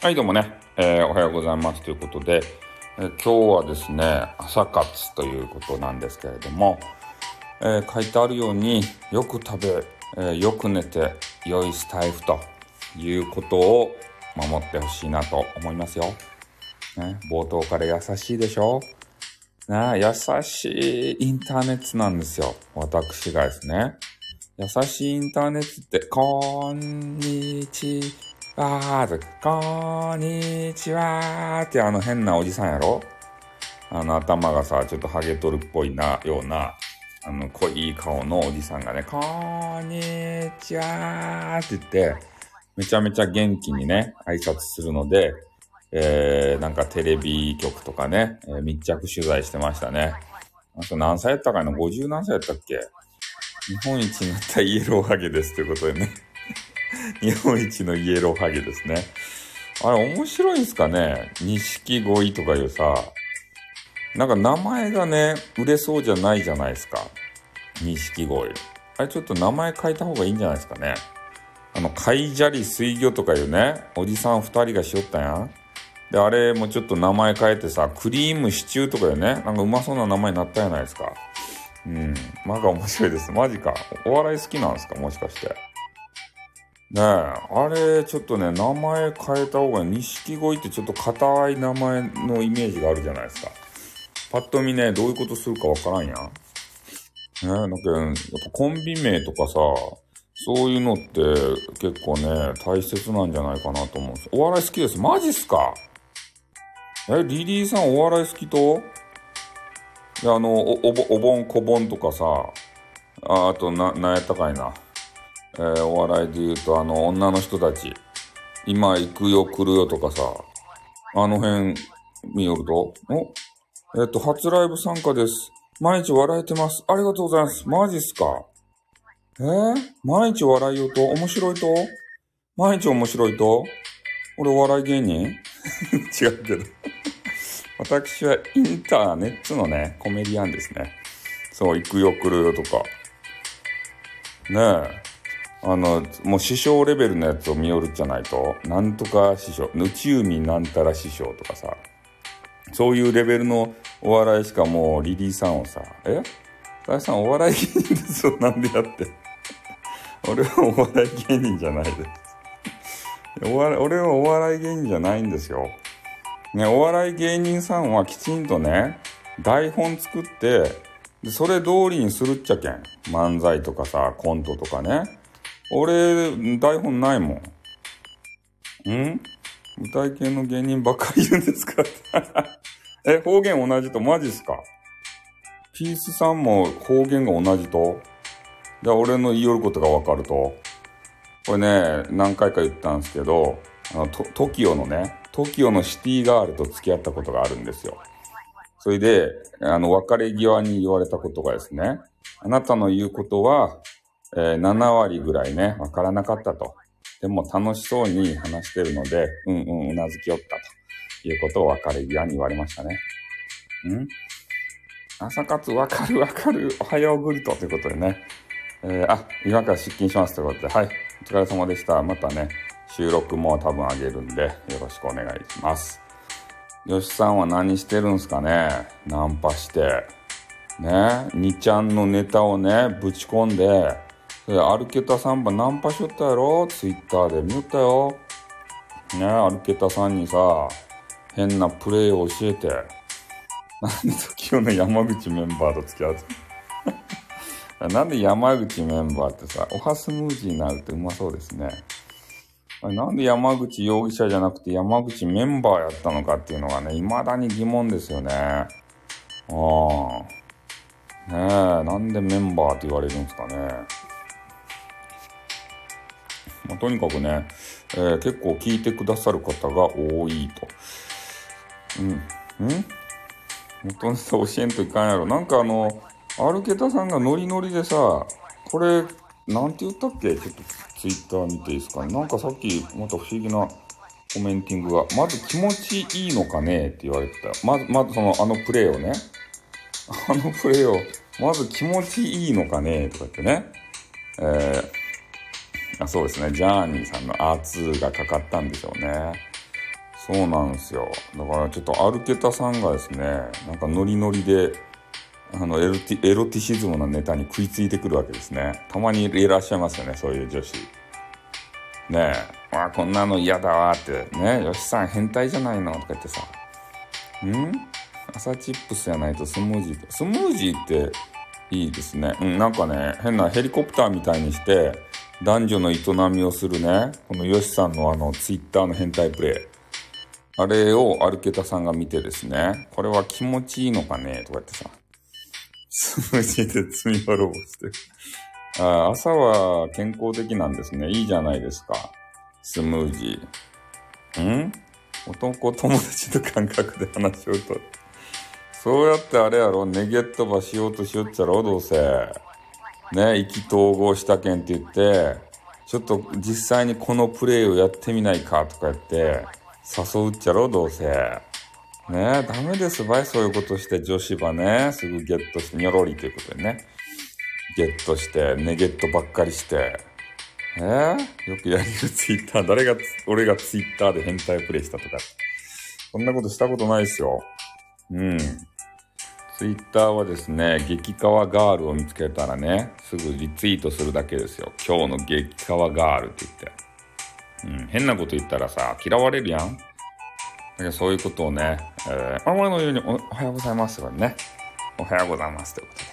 はい、どうもね、えーおはようございますということで、えー今日はですね、朝活ということなんですけれども、えー書いてあるように、よく食べ、えよく寝て、良いスタイフということを守ってほしいなと思いますよ。ね、冒頭から優しいでしょ？ね、優しいインターネットなんですよ。私がですね。優しいインターネットって、こんにちはーとこんにちはーってあの変なおじさんやろ？あの頭がさ、ちょっとハゲ取るっぽいな、ような、あの濃い顔のおじさんがね、こんにちはーって言って、めちゃめちゃ元気にね、挨拶するので、えー、なんかテレビ局とかね、えー密着取材してましたね。あと何歳やったかいな ?50 何歳やったっけ？日本一になったイエローハゲですということでね。日本一のイエローハゲですね。あれ面白いんすかね？錦鯉とかいうさ、なんか名前がね、売れそうじゃないじゃないですか。錦鯉。あれちょっと名前変えた方がいいんじゃないですかね。あの、海砂利水魚とかいうね、おじさん二人がしよったやん。で、あれもちょっと名前変えてさ、クリームシチューとかでね、なんかうまそうな名前になったじゃないですか。うん。なんか面白いです。マジか。お笑い好きなんですか？もしかして。ねえ、あれ、ちょっとね、名前変えた方がいい。錦鯉ってちょっと硬い名前のイメージがあるじゃないですか。パッと見ね、どういうことするかわからんやん。ねえ、なんか、やっぱコンビ名とかさ、そういうのって結構ね、大切なんじゃないかなと思うんです。お笑い好きです。マジっすか？え、リリーさんお笑い好きと？いや、あの、お、おぼ、お盆、こぼんとかさ、ああと、な、なんやったかいな。えーお笑いで言うと、あの、女の人たち、今行くよ来るよとかさ、あの辺見よると、お？えっと、初ライブ参加です。毎日笑えてます。ありがとうございます。マジっすか？えー、毎日笑いよと？面白いと？毎日面白いと？俺お笑い芸人？違うけど。私はインターネットのね、コメディアンですね。そう、行くよ来るよとか。ねえ。あの、もう師匠レベルのやつを見よるじゃないと、なんとか師匠、宇宙民なんたら師匠とかさ、そういうレベルのお笑いしかもうリリーさんをさ、え？大さんお笑い芸人ですよ、なんでやって。俺はお笑い芸人じゃないです。お笑い俺はお笑い芸人じゃないんですよ。ね、お笑い芸人さんはきちんとね、台本作って、それ通りにするっちゃけん。漫才とかさ、コントとかね。俺、台本ないもん。ん？歌い系の芸人ばっかりいるんですか？え、方言同じと？マジっすか？ピースさんも方言が同じと？じゃあ俺の言いよることがわかると？これね、何回か言ったんですけど、あの、ト TOKIO のね、TOKIO のシティガールと付き合ったことがあるんですよ。それで、あの、別れ際に言われたことがですね、あなたの言うことは、えー7割ぐらいね、わからなかったと。でも楽しそうに話してるので、うんうん、うなずきよったということを別れ際に言われましたね。ん？朝活わかるわかる。おはようグルトということでね。えーあ、今から出勤しますということで、はい。お疲れ様でした。またね、収録も多分あげるんで、よろしくお願いします。よしさんは何してるんすかね？ナンパして。ね、にちゃんのネタをね、ぶち込んで、で歩けたサンバナンパしよったやろ？ツイッターで見よったよ。ね、歩けたさんにさ、変なプレイを教えて、なんで時の山口メンバーと付き合う なんで山口メンバーってさ、おはスムージーになるってうまそうですね。なんで山口容疑者じゃなくて山口メンバーやったのかっていうのがね、未だに疑問ですよね。ああ。ねえ、なんでメンバーって言われるんですかね。まあ、とにかくね、えー結構聞いてくださる方が多いと。うん。ん？元ネタ教えんといかんやろ。なんかあの、アルケタさんがノリノリでさ、これ、なんて言ったっけ？ちょっとツイッター見ていいですかね？なんかさっき、また不思議なコメンティングが、まず気持ちいいのかね？って言われてた。まず、まずその、あのプレイをね。あのプレイを、まず気持ちいいのかね？とか言ってね。えー、あそうですね。ジャーニーさんの R2 がかかったんでしょうね。そうなんですよ。だからちょっとアルケタさんがですね、なんかノリノリで、あのエロティ、エロティシズムのネタに食いついてくるわけですね。たまにいらっしゃいますよね、そういう女子。ねえ、あ、こんなの嫌だわって、ねよしさん変態じゃないのとか言ってさ、ん？朝チップスじゃないとスムージー。スムージーっていいですね。うん、なんかね、変なヘリコプターみたいにして、男女の営みをするね、このヨシさんのあの、ツイッターの変態プレイ。あれをアルケタさんが見てですね、これは気持ちいいのかね？とか言ってさ、スムージーで罪滅ぼしてる。あ朝は健康的なんですね。いいじゃないですか。スムージー。ん？男友達の感覚で話をと。そうやってあれやろ、ネゲットばしようとしよっちゃろ、どうせ。ね、意気投合したけんって言って、ちょっと実際にこのプレイをやってみないかとか言って、誘うっちゃろ、どうせ。ねえダメですばい、そういうことして女子ばね、すぐゲットして、にょろりということでね。ゲットして、ネゲットばっかりして。えー、よくやりるツイッター、誰が、俺がツイッターで変態プレイしたとか。そんなことしたことないですよ。うん。ツイッターはですね、激川ガールを見つけたらね、すぐリツイートするだけですよ。今日の激川ガールって言って。うん、変なこと言ったらさ、嫌われるやん。だけどそういうことをね、えー、俺のようにおおはようございますとかね、おはようございますということで。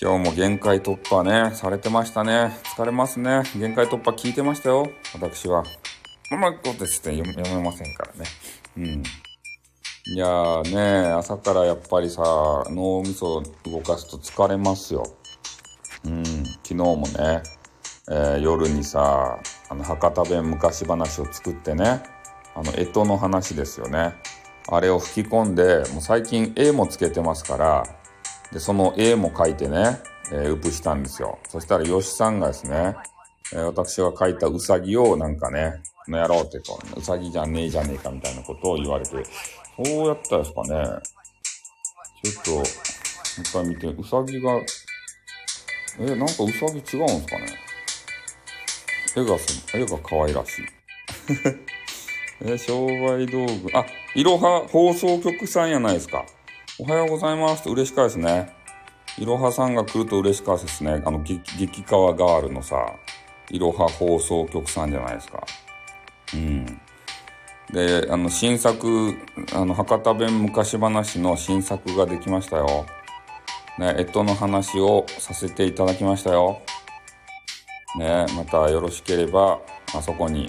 今日も限界突破ね、されてましたね。疲れますね。限界突破聞いてましたよ。私は。あんまことですね、読めませんからね。うん。いやーね、朝からやっぱりさ、脳みそ動かすと疲れますよ。うん、昨日もね、えー、夜にさ、あの、博多弁昔話を作ってね、あの、干支の話ですよね。あれを吹き込んで、もう最近絵もつけてますから、で、その絵も描いてね、えー、ウプしたんですよ。そしたら、吉さんがですね、えー、私が描いたウサギをなんかね、のやろうってと、ウサギじゃねえじゃねえかみたいなことを言われて、そうやったですかね。ちょっと、もう一回見て、ウサギが、え、なんかウサギ違うんですかね。絵が、絵が可愛らしい。え、商売道具。あ、いろは放送局さんやないですか。おはようございます嬉しかですね。いろはさんが来ると嬉しかですね。あの、激、激川ガールのさ、いろは放送局さんじゃないですか。うん。で、あの、新作、あの、博多弁昔話の新作ができましたよ。ね、えとの話をさせていただきましたよ。ね、またよろしければ、あそこに、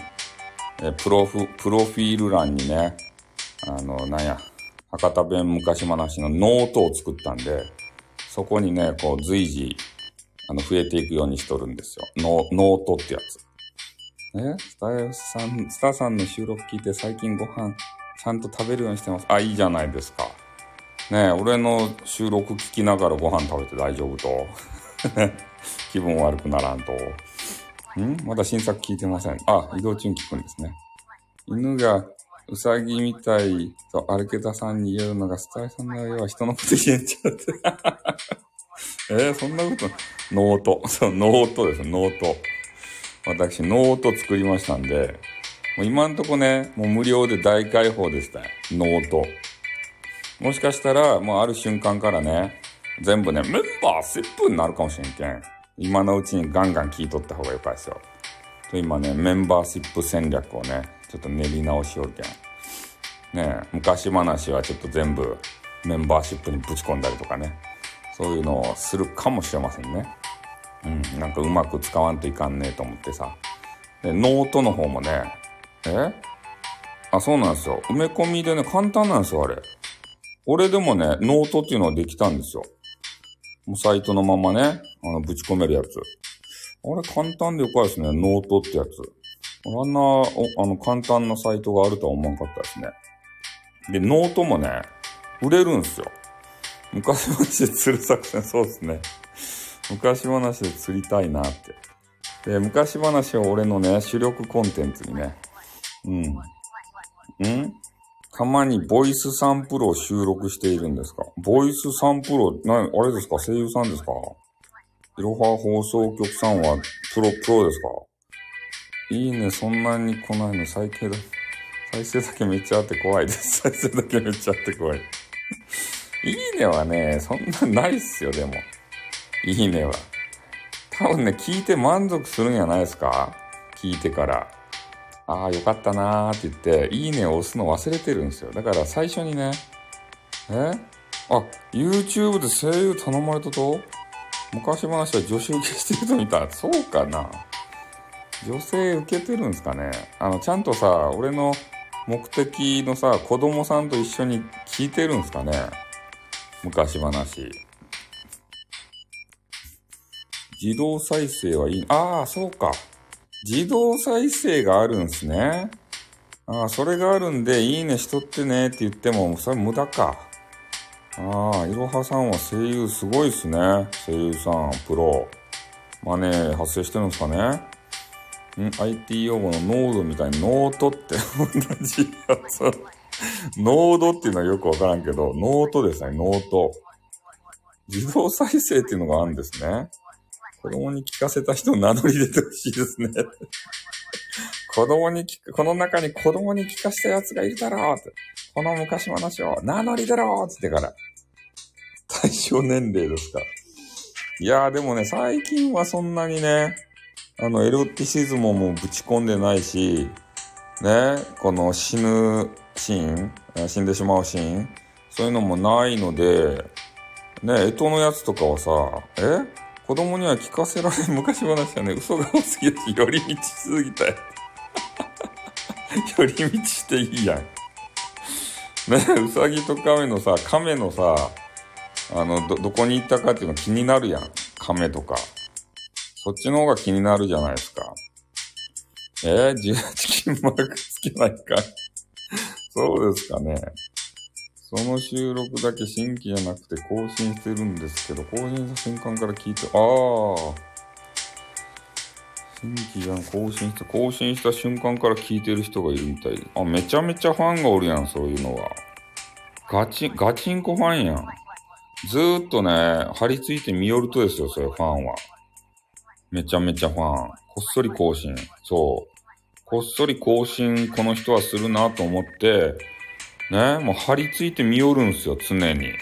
えプロフ、プロフィール欄にね、あの、なんや、博多弁昔話のノートを作ったんで、そこにね、こう随時、あの、増えていくようにしとるんですよ。ノノートってやつ。えスターさん、スターさんの収録聞いて最近ご飯ちゃんと食べるようにしてます。あ、いいじゃないですか。ね俺の収録聞きながらご飯食べて大丈夫と？気分悪くならんと？ん？まだ新作聞いてません。あ、移動中に聞くんですね。犬がうさぎみたいと歩けたさんに言うのがスタイさんのよは人のこと言えちゃって。えー、そんなこと、ノート。そう、ノートです、ノート。私、ノート作りましたんで、もう今んとこね、もう無料で大開放でしたノート。もしかしたら、もうある瞬間からね、全部ね、メンバーシップになるかもしれんけん。今のうちにガンガン聞いとった方がよかですよ。と今ね、メンバーシップ戦略をね、ちょっと練り直しよるけん。ね昔話はちょっと全部メンバーシップにぶち込んだりとかね。そういうのをするかもしれませんね。うん、なんかうまく使わんといかんねえと思ってさ。で、ノートの方もね、え？あ、そうなんですよ。埋め込みでね、簡単なんですよ、あれ。俺でもね、ノートっていうのはできたんですよ。もうサイトのままね、あの、ぶち込めるやつ。あれ簡単でよかですね。ノートってやつ。あんな、あの、簡単なサイトがあるとは思わんかったですね。で、ノートもね、売れるんすよ。昔話で釣る作戦、そうですね。昔話で釣りたいなって。で、昔話は俺のね、主力コンテンツにね。うん。ん？たまにボイスサンプルを収録しているんですか？ボイスサンプル、な、あれですか？声優さんですか？いろは放送局さんはプロ、プロですか？いいね、そんなに来ないの最低だ。再生だけめっちゃあって怖いです。再生だけめっちゃあって怖い。いいねはね、そんなないっすよ、でも。いいねは。多分ね、聞いて満足するんじゃないですか？聞いてから。ああ、よかったなーって言って、いいねを押すの忘れてるんですよ。だから最初にね、え？あ、YouTube で声優頼まれたと？昔話は女子受けしてると見た。そうかな？女性受けてるんですかね？あの、ちゃんとさ、俺の目的のさ、子供さんと一緒に聞いてるんですかね？昔話。自動再生はいい。ああ、そうか。自動再生があるんすね。ああ、それがあるんで、いいねしとってねって言っても、それ無駄か。ああ、いろはさんは声優すごいっすね。声優さん、プロ。マネー発生してるんですかねん ?IT 用語のノードみたいにノートって同じやつ。ノードっていうのはよくわからんけど、ノートですね、ノート。自動再生っていうのがあるんですね。子供に聞かせた人を名乗り出てほしいですね。子供に聞く、この中に子供に聞かせたやつがいるだろうって。この昔話を名乗り出ろって言ってから。対象年齢ですか。いやーでもね、最近はそんなにね、あの、エロティシズムもぶち込んでないし、ね、この死ぬシーン、死んでしまうシーン、そういうのもないので、ね、干支のやつとかはさ、え？子供には聞かせられん昔話はね、嘘が多すぎるし、寄り道しすぎたよ。寄り道していいやん。ね、うさぎと亀のさ、亀のさ、あの、ど、どこに行ったかっていうの気になるやん。亀とか。そっちの方が気になるじゃないですか。えー、18金マークつけないか。そうですかね。その収録だけ新規じゃなくて更新してるんですけど、更新した瞬間から聞いて、ああ。新規じゃん、更新した、更新した瞬間から聞いてる人がいるみたいで。あ、めちゃめちゃファンがおるやん、そういうのは。ガチ、ガチンコファンやん。ずーっとね、張り付いて見よるとですよ、それ、ファンは。めちゃめちゃファン。こっそり更新。そう。こっそり更新、この人はするなと思って、ね、もう張り付いて見よるんすよ、常に。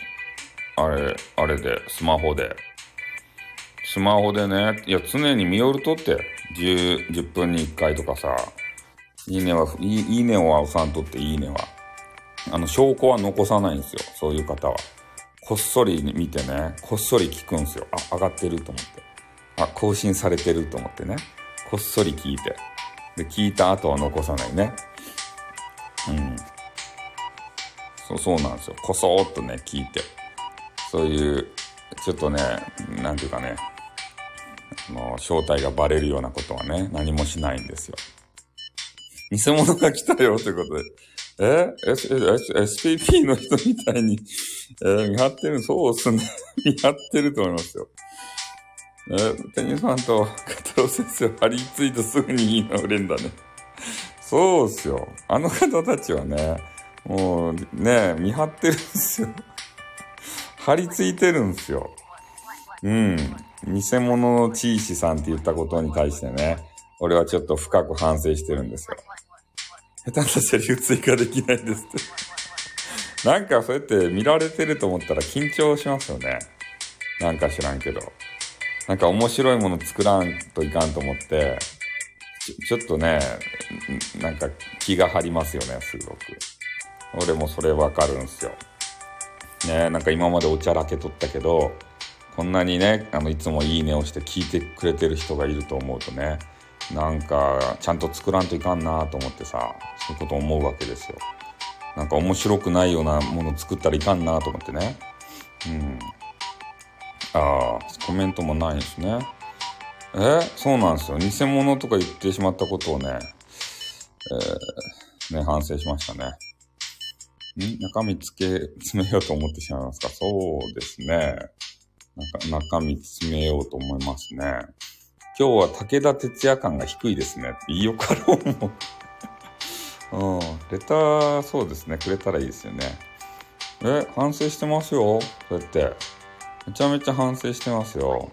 あれ、あれで、スマホで。スマホでね、いや、常に見よるとって、10、10分に1回とかさ、いいねは、いいいいねを押さんとって、いいねは。あの、証拠は残さないんですよ、そういう方は。こっそり見てね、こっそり聞くんすよ。あ、上がってると思って。あ、更新されてると思ってね。こっそり聞いて。で、聞いた後は残さないね。うん。そう、そうなんですよ。こそーっとね、聞いて。そういう、ちょっとね、なんていうかね、あの、正体がバレるようなことはね、何もしないんですよ。偽物が来たよということで。え？S ?SPP の人みたいに、え？ー見張ってるそうっすね。見張ってると思いますよ。え？ーテニスマンと片尾先生張り付いてすぐにいいの売れんだね。そうっすよ。あの方たちはね、もうね、見張ってるんですよ。張り付いてるんですよ。うん。偽物のチーシさんって言ったことに対してね、俺はちょっと深く反省してるんですよ。下手なセリフ追加できないんですって。なんかそうやって見られてると思ったら緊張しますよね。なんか知らんけど。なんか面白いもの作らんといかんと思って、ちょっとね、なんか気が張りますよね、すごく。俺もそれわかるんすよ。ねなんか今までおちゃらけとったけど、こんなにね、あの、いつもいいねをして聞いてくれてる人がいると思うとね、なんか、ちゃんと作らんといかんなと思ってさ、そういうこと思うわけですよ。なんか面白くないようなもの作ったらいかんなと思ってね。うん。ああ、コメントもないんですね。えそうなんですよ。偽物とか言ってしまったことをね、えー、ね、反省しましたね。ん中身つけ、詰めようと思ってしまいますか？そうですね。中中身詰めようと思いますね。今日は武田鉄矢感が低いですね。いいよかろうも。うん。レター、そうですね。くれたらいいですよね。え、反省してますよ。そうやって。めちゃめちゃ反省してますよ。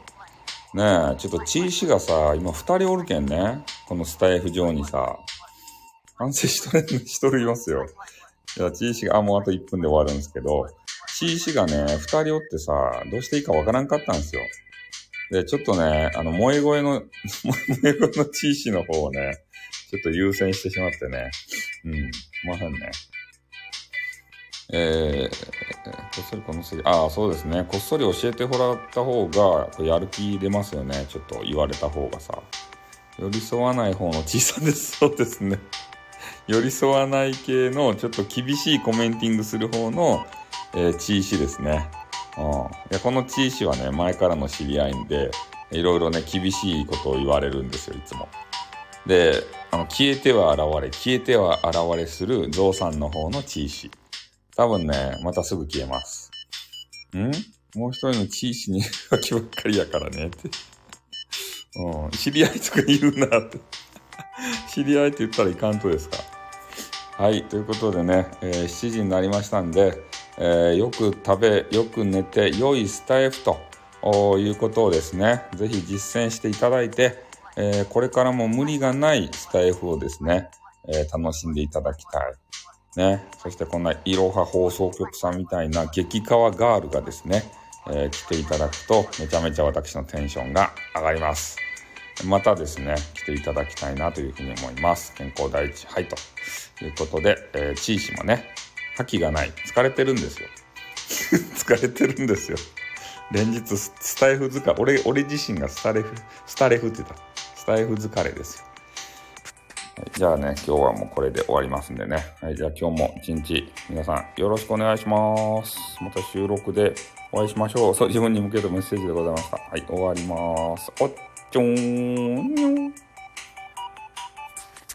ねえ、ちょっとチーシがさ、今二人おるけんね。このスタイフ上にさ。反省しとれ、しとるいますよ。いや、チーシが、あ、もうあと1分で終わるんですけど、チーシがね、2人おってさ、どうしていいかわからんかったんですよ。で、ちょっとね、あの、萌え声の、萌え声のチーシの方をね、ちょっと優先してしまってね。うん、ませんね。えー、こっそりこのすり、ああ、そうですね。こっそり教えてもらった方が、やる気出ますよね。ちょっと言われた方がさ。寄り添わない方の小さです。そうですね。寄り添わない系の、ちょっと厳しいコメンティングする方の、えー、チーシですね。うん。いや、このチーシはね、前からの知り合いんで、いろいろね、厳しいことを言われるんですよ、いつも。で、あの、消えては現れ、消えては現れするゾウさんの方のチーシ。多分ね、またすぐ消えます。ん？もう一人のチーシに書きばっかりやからねって。うん、知り合いとか言うなって 知り合いって言ったらいかんとですか。はい、ということでね、えー、7時になりましたんで、えー、よく食べ、よく寝て、良いスタイフということをですね、ぜひ実践していただいて、えー、これからも無理がないスタイフをですね、え、楽しんでいただきたい。ね。そしてこんないろは放送局さんみたいな激川ガールがですね、え、来ていただくとめちゃめちゃ私のテンションが上がります。またですね、来ていただきたいなというふうに思います。健康第一。はい、ということで、えー、チーシもね、覇気がない。疲れてるんですよ。疲れてるんですよ。連日スタイフ疲れ、俺、俺自身がスタレフ、スタレフって言った。スタイフ疲れですよ。じゃあね、今日はもうこれで終わりますんでね。はい、じゃあ今日も一日皆さんよろしくお願いします。また収録でお会いしましょう。そう、自分に向けたメッセージでございました。はい、終わります。囧囧